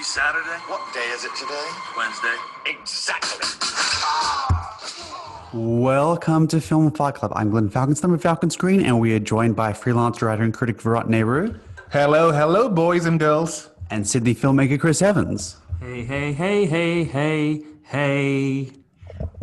be Saturday? What day is it today? Wednesday. Exactly. Welcome to Film Fight Club. I'm Glenn Falkenstein of Falcon Screen, and we are joined by freelance writer and critic Virat Nehru Hello, hello, boys and girls. and Sydney filmmaker Chris Evans. Hey, hey, hey, hey, hey, hey.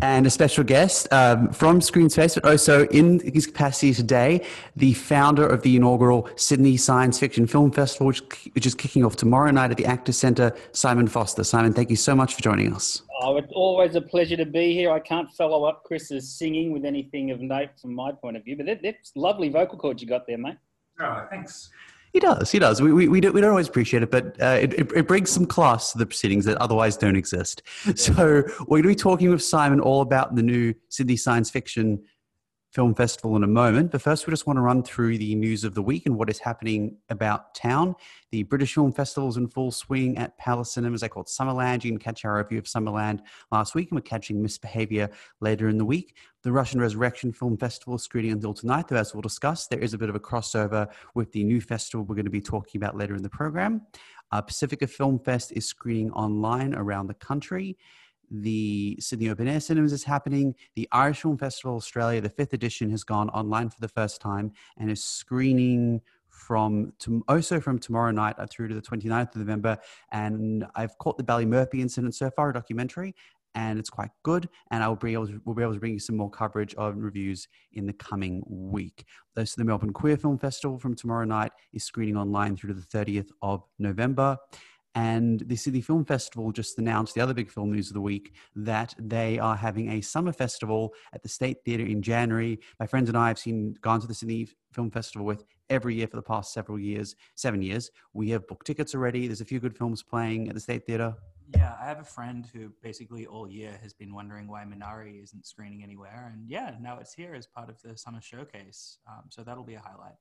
And a special guest um, from Screen Space, but also in his capacity today, the founder of the inaugural Sydney Science Fiction Film Festival, which, which is kicking off tomorrow night at the Actors Centre, Simon Foster. Simon, thank you so much for joining us. Oh, it's always a pleasure to be here. I can't follow up Chris's singing with anything of note from my point of view, but that, that's lovely vocal cords you got there, mate. Oh, thanks. He does. He does. We, we, we, don't, we don't always appreciate it, but uh, it, it, it brings some class to the proceedings that otherwise don't exist. So we're going to be talking with Simon all about the new Sydney Science Fiction Film Festival in a moment. But first, we just want to run through the news of the week and what is happening about town. The British Film Festival is in full swing at Palace Cinemas. They call it Summerland. You can catch our review of Summerland last week, and we're catching Misbehavior later in the week. The Russian Resurrection Film Festival is screening until tonight, though, as we'll discuss, there is a bit of a crossover with the new festival we're going to be talking about later in the program. Uh, Pacifica Film Fest is screening online around the country. The Sydney Open Air Cinemas is happening. The Irish Film Festival Australia, the fifth edition, has gone online for the first time and is screening from to, also oh, from tomorrow night uh, through to the 29th of November. And I've caught the Ballymurphy incident so far, a documentary, and it's quite good. And I will be able to, we'll be able to bring you some more coverage of reviews in the coming week. So the Melbourne Queer Film Festival from tomorrow night is screening online through to the 30th of November. And the Sydney Film Festival just announced the other big film news of the week that they are having a summer festival at the State Theatre in January. My friends and I have seen gone to the Sydney Film Festival with every year for the past several years, seven years. We have booked tickets already. There's a few good films playing at the State Theatre. Yeah, I have a friend who basically all year has been wondering why Minari isn't screening anywhere. And yeah, now it's here as part of the summer showcase. Um, so that'll be a highlight.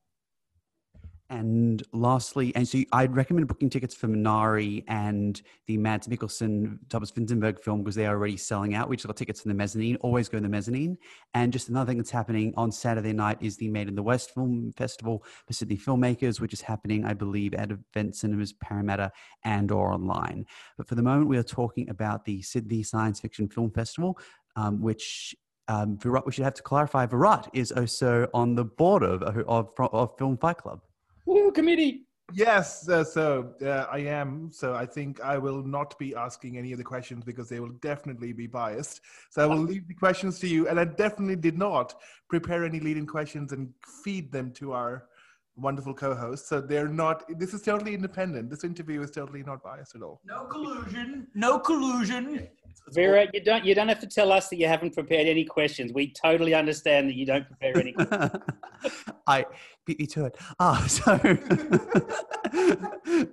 And lastly, and so I'd recommend booking tickets for Minari and the Mads Mikkelsen Thomas Vinterberg film because they are already selling out. We just got tickets in the mezzanine. Always go in the mezzanine. And just another thing that's happening on Saturday night is the Made in the West Film Festival for Sydney filmmakers, which is happening, I believe, at Event Cinemas, Parramatta, and or online. But for the moment, we are talking about the Sydney Science Fiction Film Festival, um, which um, Virat, we should have to clarify. Virat is also on the board of, of, of Film Fight Club. Woo, committee. Yes, uh, so uh, I am. So I think I will not be asking any of the questions because they will definitely be biased. So I will leave the questions to you. And I definitely did not prepare any leading questions and feed them to our wonderful co-host. So they're not. This is totally independent. This interview is totally not biased at all. No collusion. No collusion. Virat, you don't you don't have to tell us that you haven't prepared any questions. We totally understand that you don't prepare any. I beat me to it. Ah, so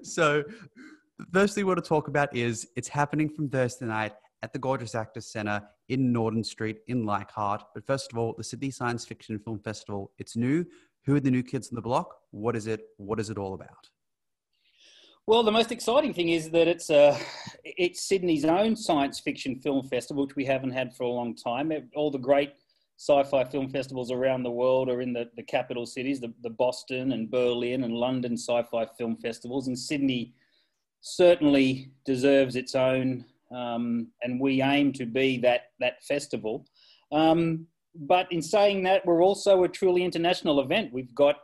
so first thing we want to talk about is it's happening from Thursday night at the Gorgeous Actors Centre in Norton Street in Leichhardt. But first of all, the Sydney Science Fiction Film Festival. It's new. Who are the new kids on the block? What is it? What is it all about? Well, the most exciting thing is that it's uh, it's Sydney's own science fiction film festival, which we haven't had for a long time. All the great sci-fi film festivals around the world are in the, the capital cities, the, the Boston and Berlin and London sci-fi film festivals, and Sydney certainly deserves its own, um, and we aim to be that that festival. Um, but in saying that, we're also a truly international event. We've got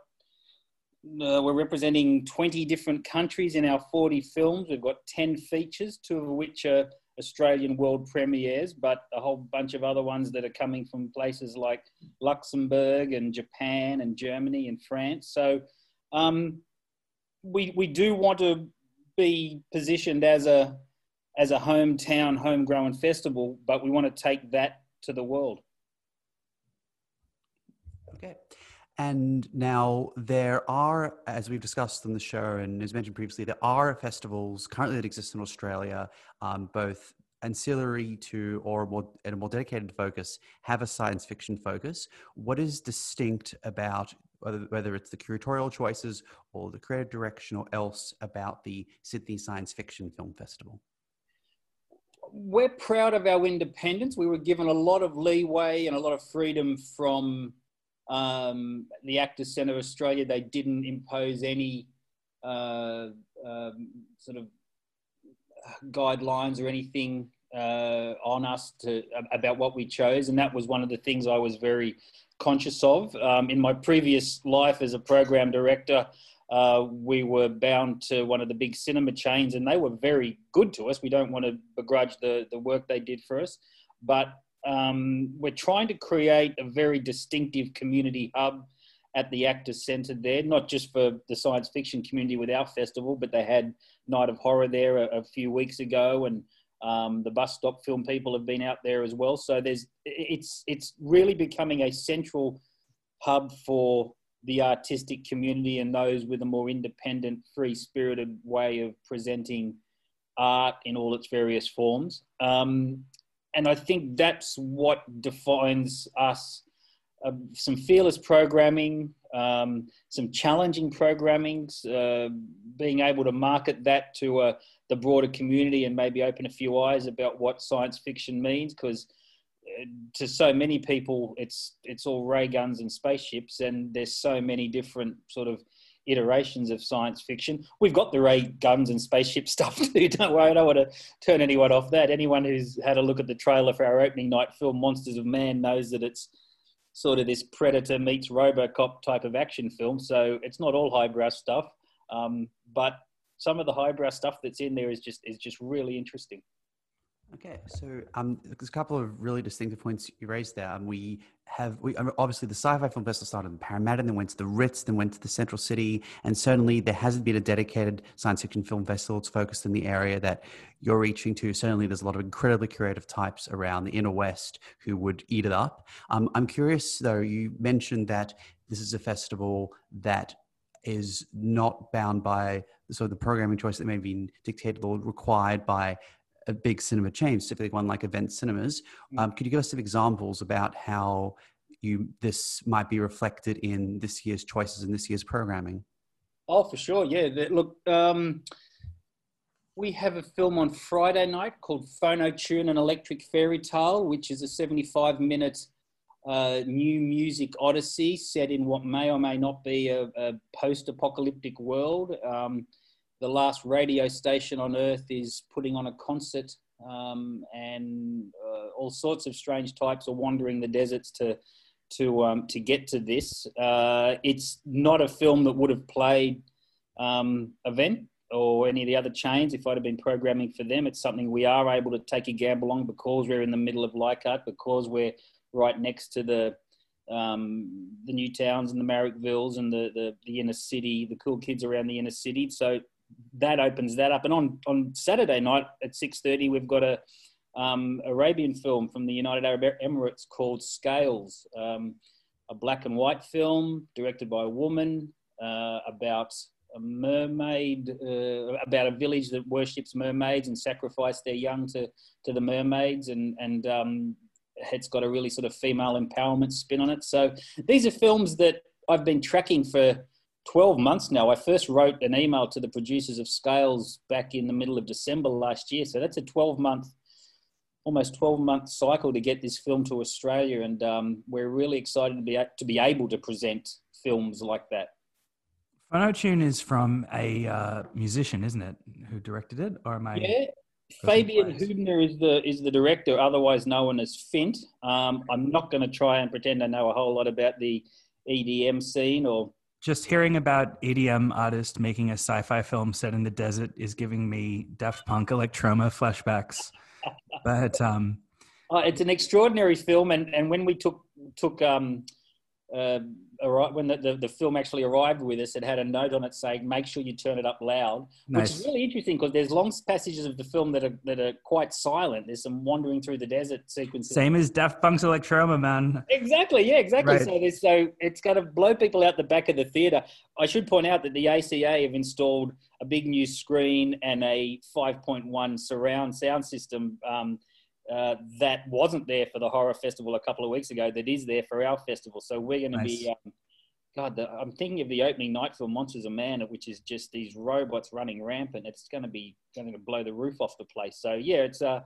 uh, we're representing 20 different countries in our 40 films. We've got 10 features, two of which are Australian world premieres, but a whole bunch of other ones that are coming from places like Luxembourg and Japan and Germany and France. So um, we, we do want to be positioned as a, as a hometown, homegrown festival, but we want to take that to the world. Okay. And now there are, as we've discussed on the show and as mentioned previously, there are festivals currently that exist in Australia, um, both ancillary to or more, a more dedicated focus, have a science fiction focus. What is distinct about whether, whether it's the curatorial choices or the creative direction or else about the Sydney Science Fiction Film Festival? We're proud of our independence. We were given a lot of leeway and a lot of freedom from um, the Actors Centre Australia, they didn't impose any uh, um, sort of guidelines or anything uh, on us to about what we chose, and that was one of the things I was very conscious of. Um, in my previous life as a program director, uh, we were bound to one of the big cinema chains, and they were very good to us. We don't want to begrudge the the work they did for us, but um, we're trying to create a very distinctive community hub at the Actors Centre there, not just for the science fiction community with our festival, but they had Night of Horror there a, a few weeks ago, and um, the bus stop film people have been out there as well. So there's it's it's really becoming a central hub for the artistic community and those with a more independent, free spirited way of presenting art in all its various forms. Um, and I think that's what defines us. Uh, some fearless programming, um, some challenging programming, uh, being able to market that to uh, the broader community and maybe open a few eyes about what science fiction means because uh, to so many people it's it's all ray guns and spaceships and there's so many different sort of iterations of science fiction. We've got the ray guns and spaceship stuff too. Don't worry, I don't want to turn anyone off that. Anyone who's had a look at the trailer for our opening night film, Monsters of Man, knows that it's sort of this Predator meets RoboCop type of action film. So it's not all highbrow stuff, um, but some of the highbrow stuff that's in there is just is just really interesting. Okay, so um, there's a couple of really distinctive points you raised there. Um, we have we obviously the Sci-Fi Film Festival started in Parramatta, and then went to the Ritz, then went to the Central City, and certainly there hasn't been a dedicated science fiction film festival. It's focused in the area that you're reaching to. Certainly, there's a lot of incredibly creative types around the inner west who would eat it up. Um, I'm curious though. You mentioned that this is a festival that is not bound by sort of the programming choice that may be dictated or required by a big cinema chain, specifically one like Event Cinemas. Mm. Um, could you give us some examples about how you this might be reflected in this year's choices in this year's programming? Oh, for sure. Yeah. Look, um, we have a film on Friday night called Phonotune and Electric Fairy Tale, which is a 75 minute uh, new music odyssey set in what may or may not be a, a post apocalyptic world. Um, the last radio station on earth is putting on a concert um, and uh, all sorts of strange types are wandering the deserts to to um, to get to this. Uh, it's not a film that would have played um, event or any of the other chains if I'd have been programming for them. It's something we are able to take a gamble on because we're in the middle of Leichhardt, because we're right next to the um, the Newtowns and the Marrickvilles and the, the, the inner city, the cool kids around the inner city. So that opens that up. And on, on Saturday night at 6.30, we've got a um, Arabian film from the United Arab Emirates called Scales, um, a black and white film directed by a woman uh, about a mermaid, uh, about a village that worships mermaids and sacrifice their young to, to the mermaids. And, and um, it's got a really sort of female empowerment spin on it. So these are films that I've been tracking for 12 months now. I first wrote an email to the producers of Scales back in the middle of December last year. So that's a 12 month, almost 12 month cycle to get this film to Australia. And um, we're really excited to be, to be able to present films like that. Phonotune is from a uh, musician, isn't it, who directed it? Or am I? Yeah, Fabian Hübner is the is the director, otherwise known as Fint. Um, I'm not going to try and pretend I know a whole lot about the EDM scene or just hearing about EDM artist making a sci-fi film set in the desert is giving me Daft Punk Electroma flashbacks. but um, uh, it's an extraordinary film, and, and when we took took um, uh, when the, the, the, film actually arrived with us, it had a note on it saying, "Make sure you turn it up loud," nice. which is really interesting because there's long passages of the film that are that are quite silent. There's some wandering through the desert sequences. Same as Daft Punk's Electroma, man. Exactly, yeah, exactly. Right. So there's so it's going to blow people out the back of the theater. I should point out that the ACA have installed a big new screen and a 5.1 surround sound system. Um, uh, that wasn't there for the horror festival a couple of weeks ago that is there for our festival. So we're going nice. to be, um, God, the, I'm thinking of the opening night film Monsters of Man, which is just these robots running rampant. It's going to be going to blow the roof off the place. So yeah, it's a uh,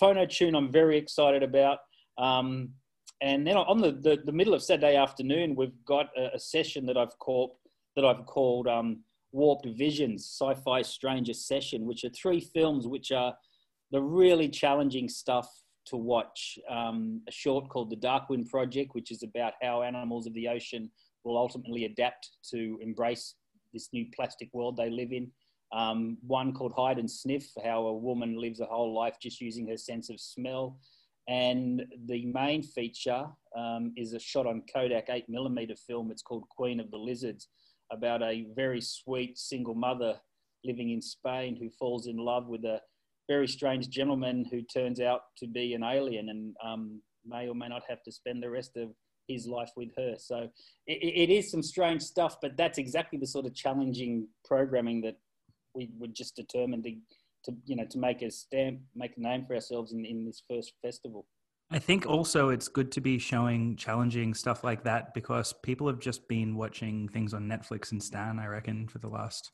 Phonotune. I'm very excited about. Um, and then on the, the, the, middle of Saturday afternoon, we've got a, a, session that I've called that I've called um, Warped Visions, Sci-Fi Stranger Session, which are three films which are the really challenging stuff to watch. Um, a short called The Darkwind Project, which is about how animals of the ocean will ultimately adapt to embrace this new plastic world they live in. Um, one called Hide and Sniff, how a woman lives a whole life just using her sense of smell. And the main feature um, is a shot on Kodak 8mm film. It's called Queen of the Lizards, about a very sweet single mother living in Spain who falls in love with a very strange gentleman who turns out to be an alien and um, may or may not have to spend the rest of his life with her. So it, it is some strange stuff, but that's exactly the sort of challenging programming that we were just determined to, to you know, to make a stamp, make a name for ourselves in, in this first festival. I think also it's good to be showing challenging stuff like that because people have just been watching things on Netflix and Stan, I reckon, for the last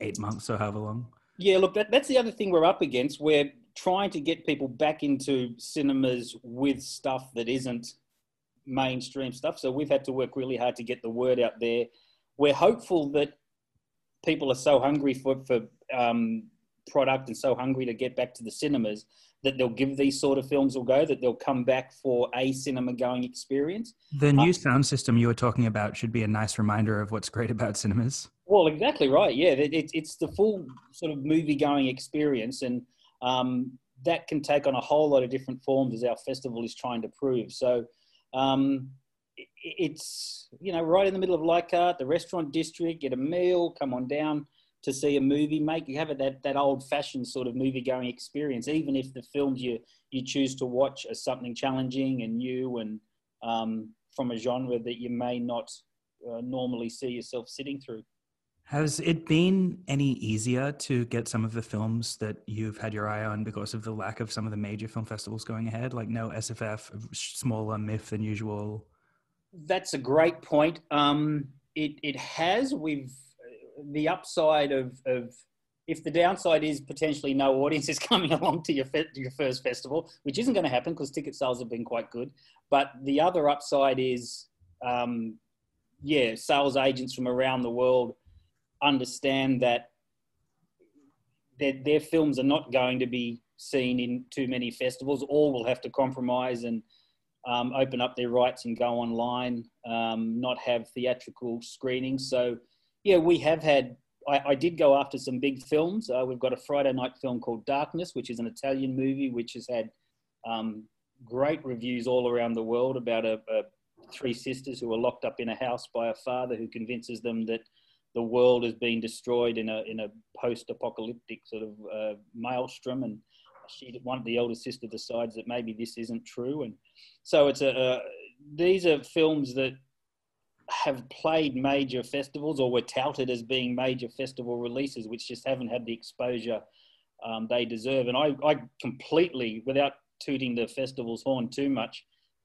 eight months or however long. Yeah, look, that, that's the other thing we're up against. We're trying to get people back into cinemas with stuff that isn't mainstream stuff. So we've had to work really hard to get the word out there. We're hopeful that people are so hungry for, for um, product and so hungry to get back to the cinemas that they'll give these sort of films a go, that they'll come back for a cinema going experience. The new uh, sound system you were talking about should be a nice reminder of what's great about cinemas. Well, exactly right. Yeah, it, it's the full sort of movie going experience, and um, that can take on a whole lot of different forms as our festival is trying to prove. So, um, it's you know right in the middle of Leichhardt, the restaurant district. Get a meal, come on down to see a movie. Make you have it that that old fashioned sort of movie going experience, even if the films you you choose to watch are something challenging and new and um, from a genre that you may not uh, normally see yourself sitting through. Has it been any easier to get some of the films that you've had your eye on because of the lack of some of the major film festivals going ahead? Like no SFF, smaller MIFF than usual. That's a great point. Um, it it has. We've the upside of of if the downside is potentially no audiences coming along to your fe- your first festival, which isn't going to happen because ticket sales have been quite good. But the other upside is, um, yeah, sales agents from around the world understand that their, their films are not going to be seen in too many festivals. All will have to compromise and um, open up their rights and go online, um, not have theatrical screenings. So, yeah, we have had. I, I did go after some big films. Uh, we've got a Friday night film called Darkness, which is an Italian movie, which has had um, great reviews all around the world about a, a three sisters who are locked up in a house by a father who convinces them that the world has been destroyed in a in a post-apocalyptic sort of uh, maelstrom, and she one of the elder sister decides that maybe this isn't true, and so it's a these are films that have played major festivals or were touted as being major festival releases, which just haven't had the exposure um, they deserve. And I, I completely, without tooting the festival's horn too much,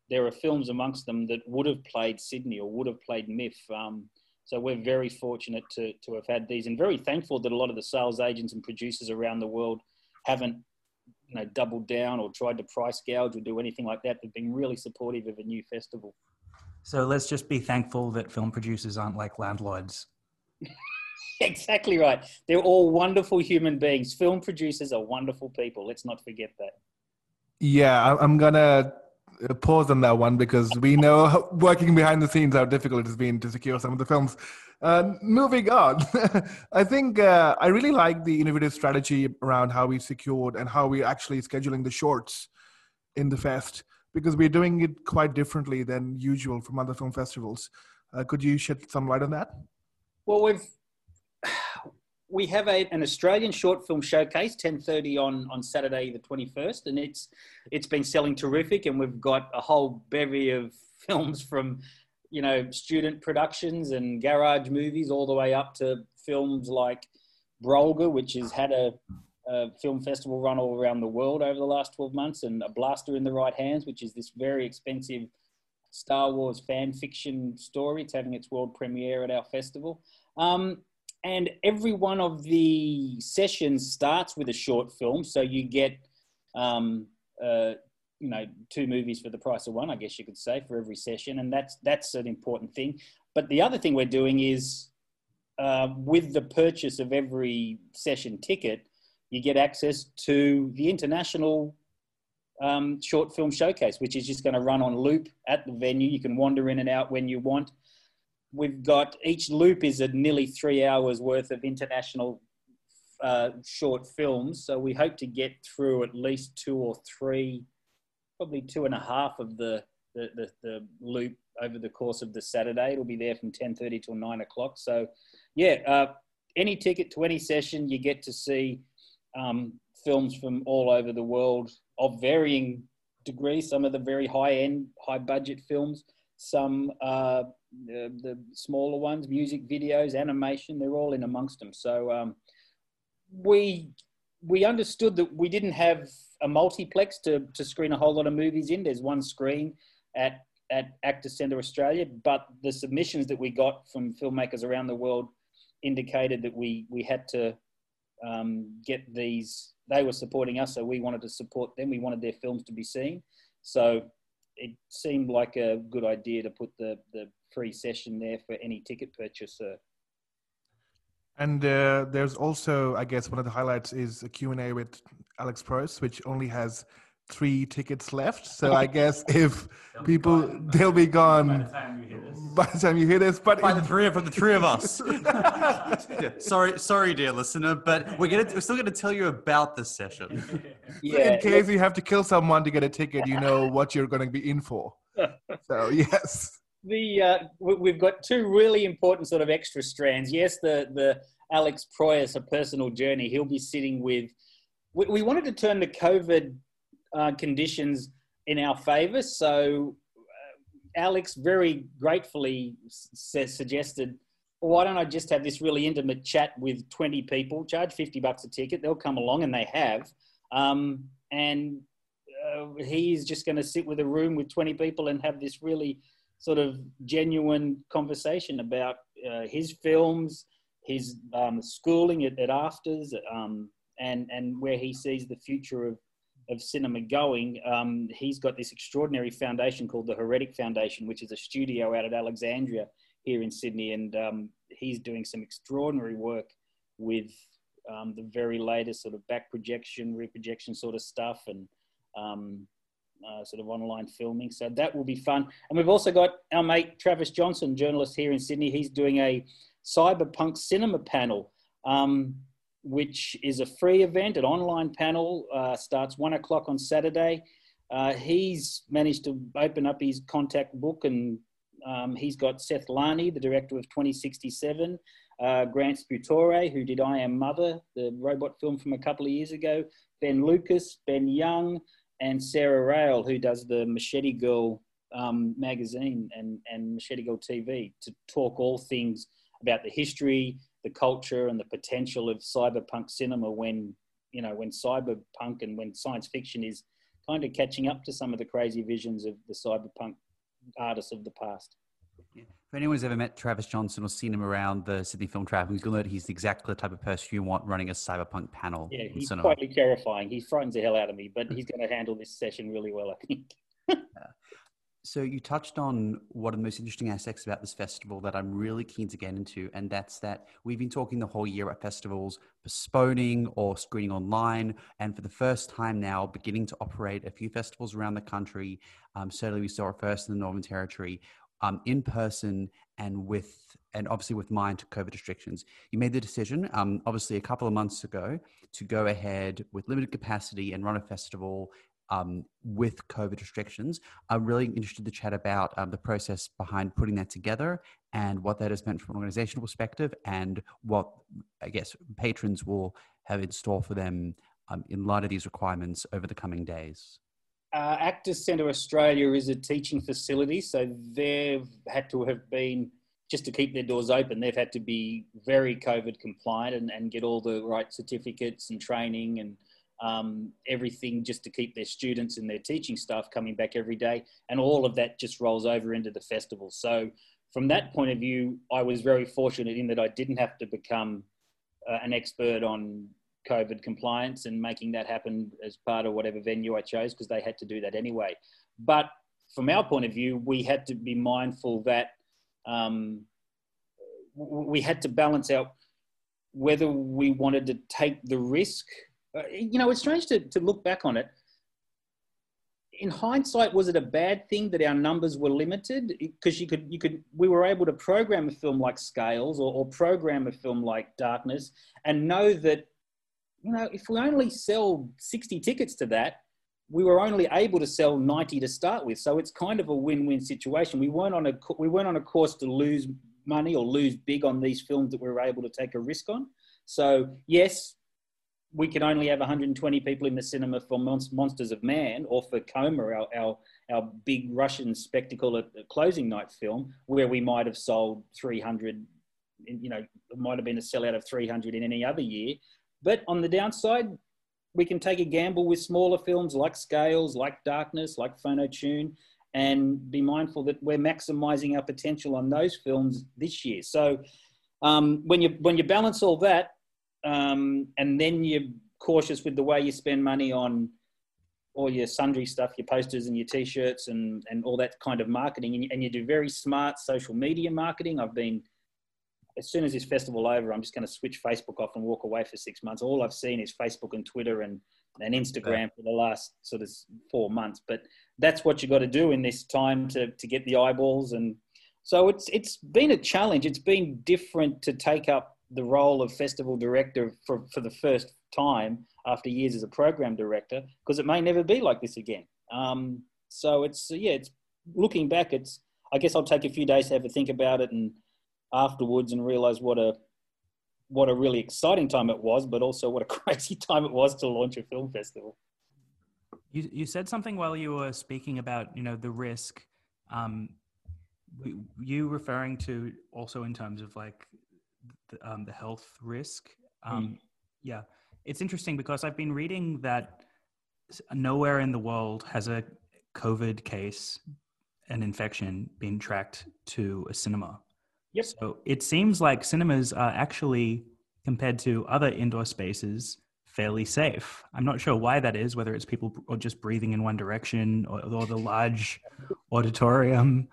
there are films amongst them that would have played Sydney or would have played MIFF. Um, so we're very fortunate to, to have had these and very thankful that a lot of the sales agents and producers around the world haven't you know, doubled down or tried to price gouge or do anything like that. They've been really supportive of a new festival. So let's just be thankful that film producers aren't like landlords. exactly right. They're all wonderful human beings. Film producers are wonderful people. Let's not forget that. Yeah, I'm going to pause on that one because we know working behind the scenes how difficult it has been to secure some of the films. Uh, moving on, I think uh, I really like the innovative strategy around how we secured and how we're actually scheduling the shorts in the fest because we're doing it quite differently than usual from other film festivals. Uh, could you shed some light on that? Well, we've we have a, an Australian short film showcase, 10:30 on on Saturday the 21st, and it's it's been selling terrific, and we've got a whole bevy of films from you know student productions and garage movies, all the way up to films like Brolga, which has had a, a film festival run all around the world over the last 12 months, and A Blaster in the Right Hands, which is this very expensive Star Wars fan fiction story. It's having its world premiere at our festival. Um, and every one of the sessions starts with a short film. So you get, um, uh, you know, two movies for the price of one, I guess you could say, for every session, and that's that's an important thing. But the other thing we're doing is uh, with the purchase of every session ticket, you get access to the international um, short film showcase, which is just going to run on loop at the venue. You can wander in and out when you want. We've got each loop is a nearly three hours worth of international uh, short films. So we hope to get through at least two or three, probably two and a half of the the, the, the loop over the course of the Saturday. It'll be there from 10.30 till 9 o'clock. So, yeah, uh, any ticket to any session, you get to see um, films from all over the world of varying degrees. Some of the very high-end, high-budget films, some uh, the, the, smaller ones, music videos, animation, they're all in amongst them. So um, we we understood that we didn't have a multiplex to, to screen a whole lot of movies in. There's one screen at at Actors Centre Australia, but the submissions that we got from filmmakers around the world indicated that we we had to um, get these. They were supporting us, so we wanted to support them. We wanted their films to be seen, so it seemed like a good idea to put the the free session there for any ticket purchaser. And uh, there's also, I guess, one of the highlights is a Q&A with Alex Proyas, which only has three tickets left. So I guess if they'll people they'll be gone by the time you hear this. By the time you hear this, but by the three of the three of us. sorry, sorry, dear listener, but we're gonna we're still gonna tell you about this session. Yeah. In case you have to kill someone to get a ticket, you know what you're going to be in for. So yes. The uh, we've got two really important sort of extra strands. Yes, the the Alex Proyas, a personal journey. He'll be sitting with. We, we wanted to turn the COVID uh, conditions in our favour. So uh, Alex very gratefully suggested, well, why don't I just have this really intimate chat with 20 people, charge 50 bucks a ticket, they'll come along and they have. Um, and uh, he's just going to sit with a room with 20 people and have this really sort of genuine conversation about uh, his films, his um, schooling at, at AFTRS, um, and, and where he sees the future of of cinema going, um, he's got this extraordinary foundation called the Heretic Foundation, which is a studio out at Alexandria here in Sydney, and um, he's doing some extraordinary work with um, the very latest sort of back projection, reprojection sort of stuff, and um, uh, sort of online filming. So that will be fun. And we've also got our mate Travis Johnson, journalist here in Sydney. He's doing a cyberpunk cinema panel. Um, which is a free event, an online panel, uh, starts one o'clock on Saturday. Uh, he's managed to open up his contact book and um, he's got Seth Larney, the director of 2067, uh, Grant Sputore, who did I Am Mother, the robot film from a couple of years ago, Ben Lucas, Ben Young, and Sarah Rail, who does the Machete Girl um, magazine and, and Machete Girl TV, to talk all things about the history, the culture and the potential of cyberpunk cinema when you know when cyberpunk and when science fiction is kind of catching up to some of the crazy visions of the cyberpunk artists of the past. Yeah. If anyone's ever met Travis Johnson or seen him around the Sydney Film Travel, you'll know that he's exactly the type of person you want running a cyberpunk panel. Yeah, he's quite terrifying. He frightens the hell out of me, but he's going to handle this session really well, I think. So you touched on one of the most interesting aspects about this festival that I'm really keen to get into, and that's that we've been talking the whole year at festivals postponing or screening online, and for the first time now, beginning to operate a few festivals around the country. Um, certainly, we saw it first in the Northern Territory, um, in person and with and obviously with mind to COVID restrictions. You made the decision, um, obviously a couple of months ago, to go ahead with limited capacity and run a festival um, with COVID restrictions. I'm really interested to chat about um, the process behind putting that together and what that has meant from an organizational perspective and what I guess patrons will have in store for them um, in light of these requirements over the coming days. Uh, Actors Centre Australia is a teaching facility, so they've had to have been just to keep their doors open, they've had to be very COVID compliant and, and get all the right certificates and training and um, everything just to keep their students and their teaching staff coming back every day. And all of that just rolls over into the festival. So, from that point of view, I was very fortunate in that I didn't have to become uh, an expert on COVID compliance and making that happen as part of whatever venue I chose because they had to do that anyway. But from our point of view, we had to be mindful that um, we had to balance out whether we wanted to take the risk. Uh, you know, it's strange to, to look back on it. In hindsight, was it a bad thing that our numbers were limited? Because you could, you could, we were able to program a film like Scales or, or program a film like Darkness, and know that, you know, if we only sell sixty tickets to that, we were only able to sell 90 to start with. So it's kind of a win-win situation. We weren't on a we weren't on a course to lose money or lose big on these films that we were able to take a risk on. So yes, we can only have 120 people in the cinema for Monsters of Man or for Coma, our, our, our big Russian spectacle at the closing night film, where we might have sold 300, you know, it might have been a sellout of 300 in any other year. But on the downside, we can take a gamble with smaller films like Scales, like Darkness, like Phonotune, and be mindful that we're maximizing our potential on those films this year. So um, when you when you balance all that, um, and then you're cautious with the way you spend money on all your sundry stuff, your posters and your t-shirts and, and all that kind of marketing, and you, and you do very smart social media marketing. I've been as soon as this festival over, I'm just going to switch Facebook off and walk away for six months. All I've seen is Facebook and Twitter and, and Instagram for the last sort of four months. But that's what you got to do in this time to, to get the eyeballs. And so it's, it's been a challenge. It's been different to take up the role of festival director for, for the first time after years as a program director, because it may never be like this again. Um, so it's, yeah, it's looking back, it's, I guess I'll take a few days to have a think about it and, afterwards and realize what a what a really exciting time it was, but also what a crazy time it was to launch a film festival. You you said something while you were speaking about you know the risk. Um, you referring to also in terms of like the, um, the health risk. Um, mm. Yeah, it's interesting because I've been reading that nowhere in the world has a COVID case, an infection, been tracked to a cinema. Yep. So it seems like cinemas are actually, compared to other indoor spaces, fairly safe. I'm not sure why that is, whether it's people or just breathing in one direction or, or the large auditorium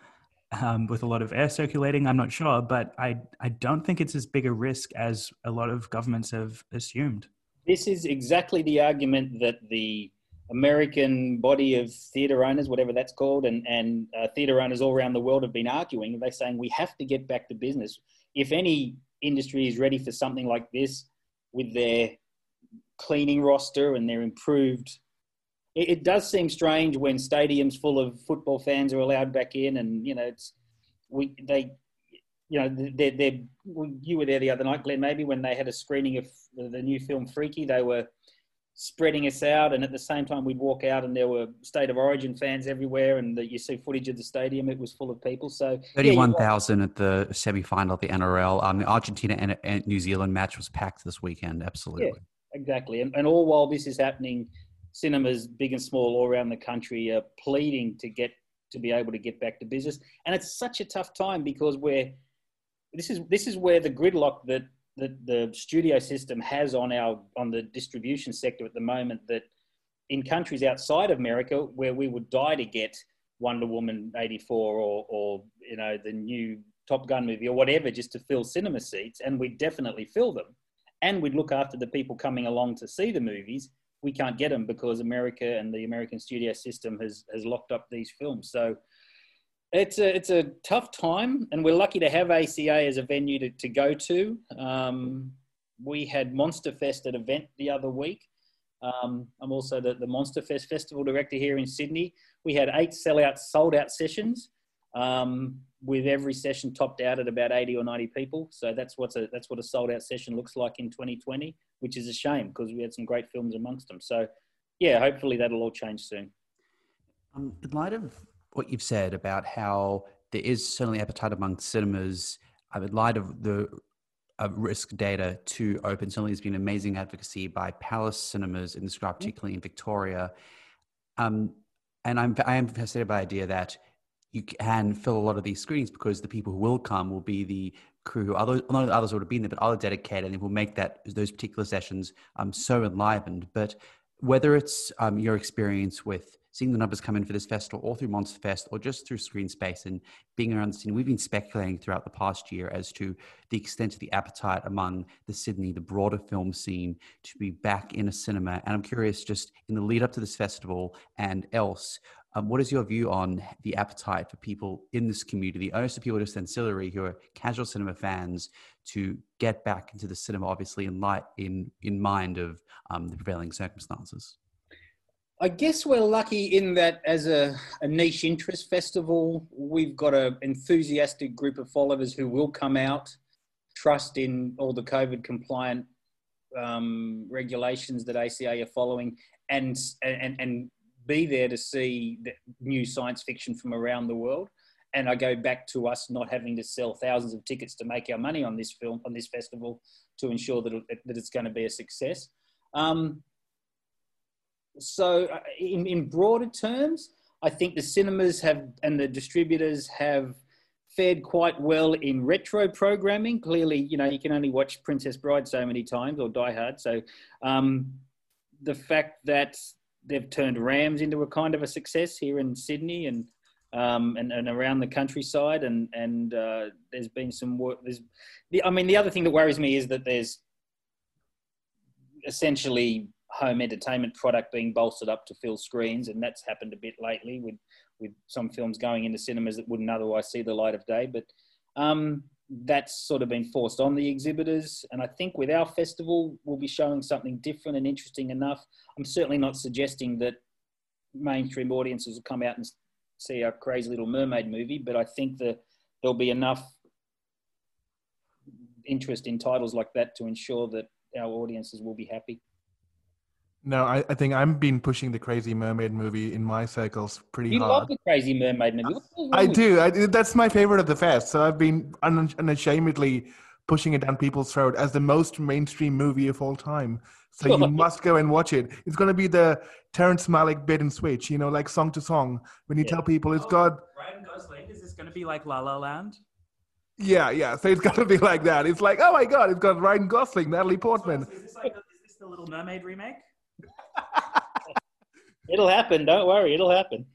um, with a lot of air circulating. I'm not sure, but I, I don't think it's as big a risk as a lot of governments have assumed. This is exactly the argument that the American body of theatre owners, whatever that's called, and, and uh, theatre owners all around the world have been arguing. They're saying we have to get back to business. If any industry is ready for something like this with their cleaning roster and their improved, it, it does seem strange when stadiums full of football fans are allowed back in, and you know, it's we they. You know, they're, they're, you were there the other night, Glenn, maybe when they had a screening of the new film Freaky. They were spreading us out. And at the same time, we'd walk out and there were State of Origin fans everywhere. And the, you see footage of the stadium, it was full of people. So 31,000 yeah, at the semi final of the NRL. Um, the Argentina and, and, New Zealand match was packed this weekend. Absolutely. Yeah, exactly. And, and all while this is happening, cinemas, big and small, all around the country are pleading to get to be able to get back to business. And it's such a tough time because we're this is this is where the gridlock that that the studio system has on our on the distribution sector at the moment that in countries outside of America where we would die to get Wonder Woman 84 or, or you know the new Top Gun movie or whatever just to fill cinema seats and we'd definitely fill them and we'd look after the people coming along to see the movies we can't get them because America and the American studio system has has locked up these films so it's a it's a tough time, and we're lucky to have ACA as a venue to, to go to. Um, we had Monster Fest at event the other week. Um, I'm also the, the Monster Fest festival director here in Sydney. We had eight sellout, sold out sessions, um, with every session topped out at about 80 or 90 people. So that's what's a that's what a sold out session looks like in 2020, which is a shame because we had some great films amongst them. So yeah, hopefully that'll all change soon. Um, in light of what you've said about how there is certainly appetite among cinemas uh, in light of the uh, risk data to open. Certainly, there's been amazing advocacy by Palace Cinemas in this regard, particularly in Victoria. Um, and I'm I am fascinated by the idea that you can fill a lot of these screens because the people who will come will be the crew who of the others would have been there, but other dedicated and it will make that those particular sessions um, so enlivened. But whether it's um, your experience with seeing the numbers come in for this festival or through Monster Fest or just through Screen Space and being around the scene, we've been speculating throughout the past year as to the extent of the appetite among the Sydney, the broader film scene to be back in a cinema. And I'm curious, just in the lead up to this festival and else, um, what is your view on the appetite for people in this community, the people just ancillary who are casual cinema fans, to get back into the cinema, obviously in light in in mind of um, the prevailing circumstances? I guess we're lucky in that as a, a niche interest festival, we've got an enthusiastic group of followers who will come out, trust in all the COVID compliant um, regulations that ACA are following, and, and, and be there to see new science fiction from around the world. And I go back to us not having to sell thousands of tickets to make our money on this film, on this festival, to ensure that, it, that it's going to be a success. Um, so, uh, in, in broader terms, I think the cinemas have and the distributors have fared quite well in retro programming. Clearly, you know, you can only watch Princess Bride so many times or Die Hard. So, um, the fact that they've turned Rams into a kind of a success here in Sydney and um, and, and around the countryside, and and uh, there's been some work. There's, the, I mean, the other thing that worries me is that there's essentially home entertainment product being bolstered up to fill screens, and that's happened a bit lately with with some films going into cinemas that wouldn't otherwise see the light of day. But um, that's sort of been forced on the exhibitors, and I think with our festival, we'll be showing something different and interesting enough. I'm certainly not suggesting that mainstream audiences will come out and see our crazy little mermaid movie, but I think that there'll be enough interest in titles like that to ensure that our audiences will be happy. No, I, I think I'm been pushing the Crazy Mermaid movie in my circles pretty you hard. You love the Crazy Mermaid movie. I do. I, that's my favorite of the fest. So I've been unashamedly pushing it down people's throat as the most mainstream movie of all time. So you must go and watch it. It's going to be the Terrence Malick bit and switch, you know, like song to song. When you yeah. tell people it's oh, got Ryan Gosling, is this going to be like La La Land? Yeah, yeah. So it's got to be like that. It's like, oh my god, it's got Ryan Gosling, Natalie Portman. So is, this like, is this the Little Mermaid remake? it'll happen. Don't worry, it'll happen.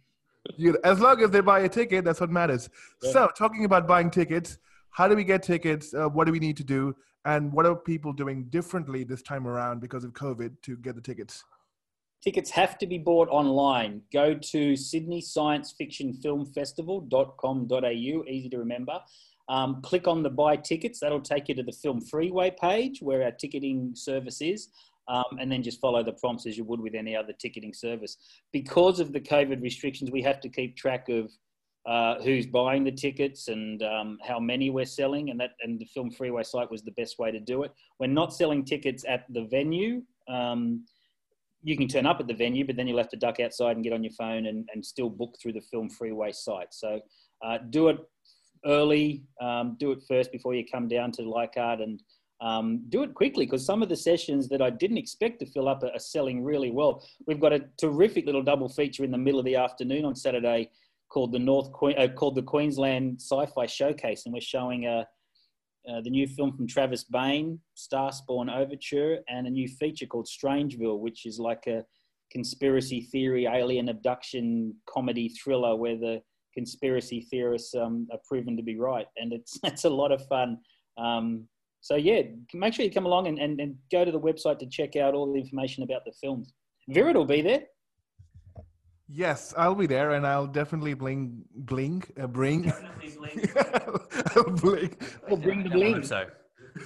You, as long as they buy a ticket, that's what matters. Yeah. So, talking about buying tickets, how do we get tickets? Uh, what do we need to do? And what are people doing differently this time around because of COVID to get the tickets? Tickets have to be bought online. Go to Sydney Science Fiction Film Festival.com.au, easy to remember. Um, click on the buy tickets. That'll take you to the Film Freeway page where our ticketing service is um, and then just follow the prompts as you would with any other ticketing service. Because of the COVID restrictions, we have to keep track of uh, who's buying the tickets and um, how many we're selling, and that and the Film Freeway site was the best way to do it. We're not selling tickets at the venue. Um, you can turn up at the venue, but then you'll have to duck outside and get on your phone and, and still book through the Film Freeway site. So uh, do it early, um, do it first before you come down to Leichhardt and um, do it quickly because some of the sessions that I didn't expect to fill up are, are, selling really well. We've got a terrific little double feature in the middle of the afternoon on Saturday called the North uh, called the Queensland Sci-Fi Showcase, and we're showing uh, uh, the new film from Travis Bain, Starspawn Overture, and a new feature called Strangeville, which is like a conspiracy theory, alien abduction comedy thriller where the conspiracy theorists um, are proven to be right, and it's it's a lot of fun. Um, so yeah, make sure you come along and, and, and go to the website to check out all the information about the films. Virat will be there. Yes, I'll be there, and I'll definitely bling, bling, uh, bring. Definitely bling. I'll bling. We'll bring the bling. So.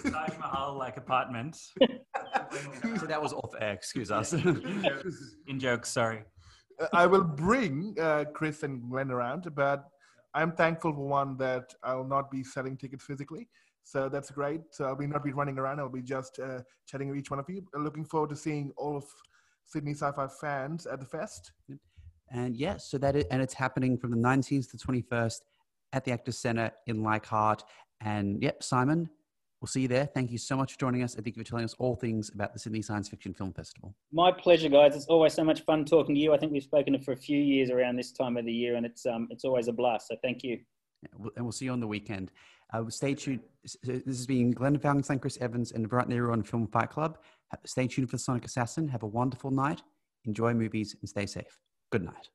Taj Mahal like apartment. so that was off air. Excuse us. In jokes, in jokes sorry. I will bring uh, Chris and Glenn around, but I'm thankful for one that I'll not be selling tickets physically. So that's great. So I'll be not be running around. I'll be just uh, chatting with each one of you. Looking forward to seeing all of Sydney Sci-Fi fans at the fest. And yes, yeah, so that is, and it's happening from the 19th to 21st at the Actors Centre in Leichhardt. And yep, Simon, we'll see you there. Thank you so much for joining us. I thank you for telling us all things about the Sydney Science Fiction Film Festival. My pleasure, guys. It's always so much fun talking to you. I think we've spoken for a few years around this time of the year, and it's um, it's always a blast. So thank you. Yeah, and we'll see you on the weekend. Uh, stay tuned. This has been Glenn Falkenstein, Chris Evans, and Virat Nehru on Film Fight Club. Stay tuned for Sonic Assassin. Have a wonderful night. Enjoy movies and stay safe. Good night.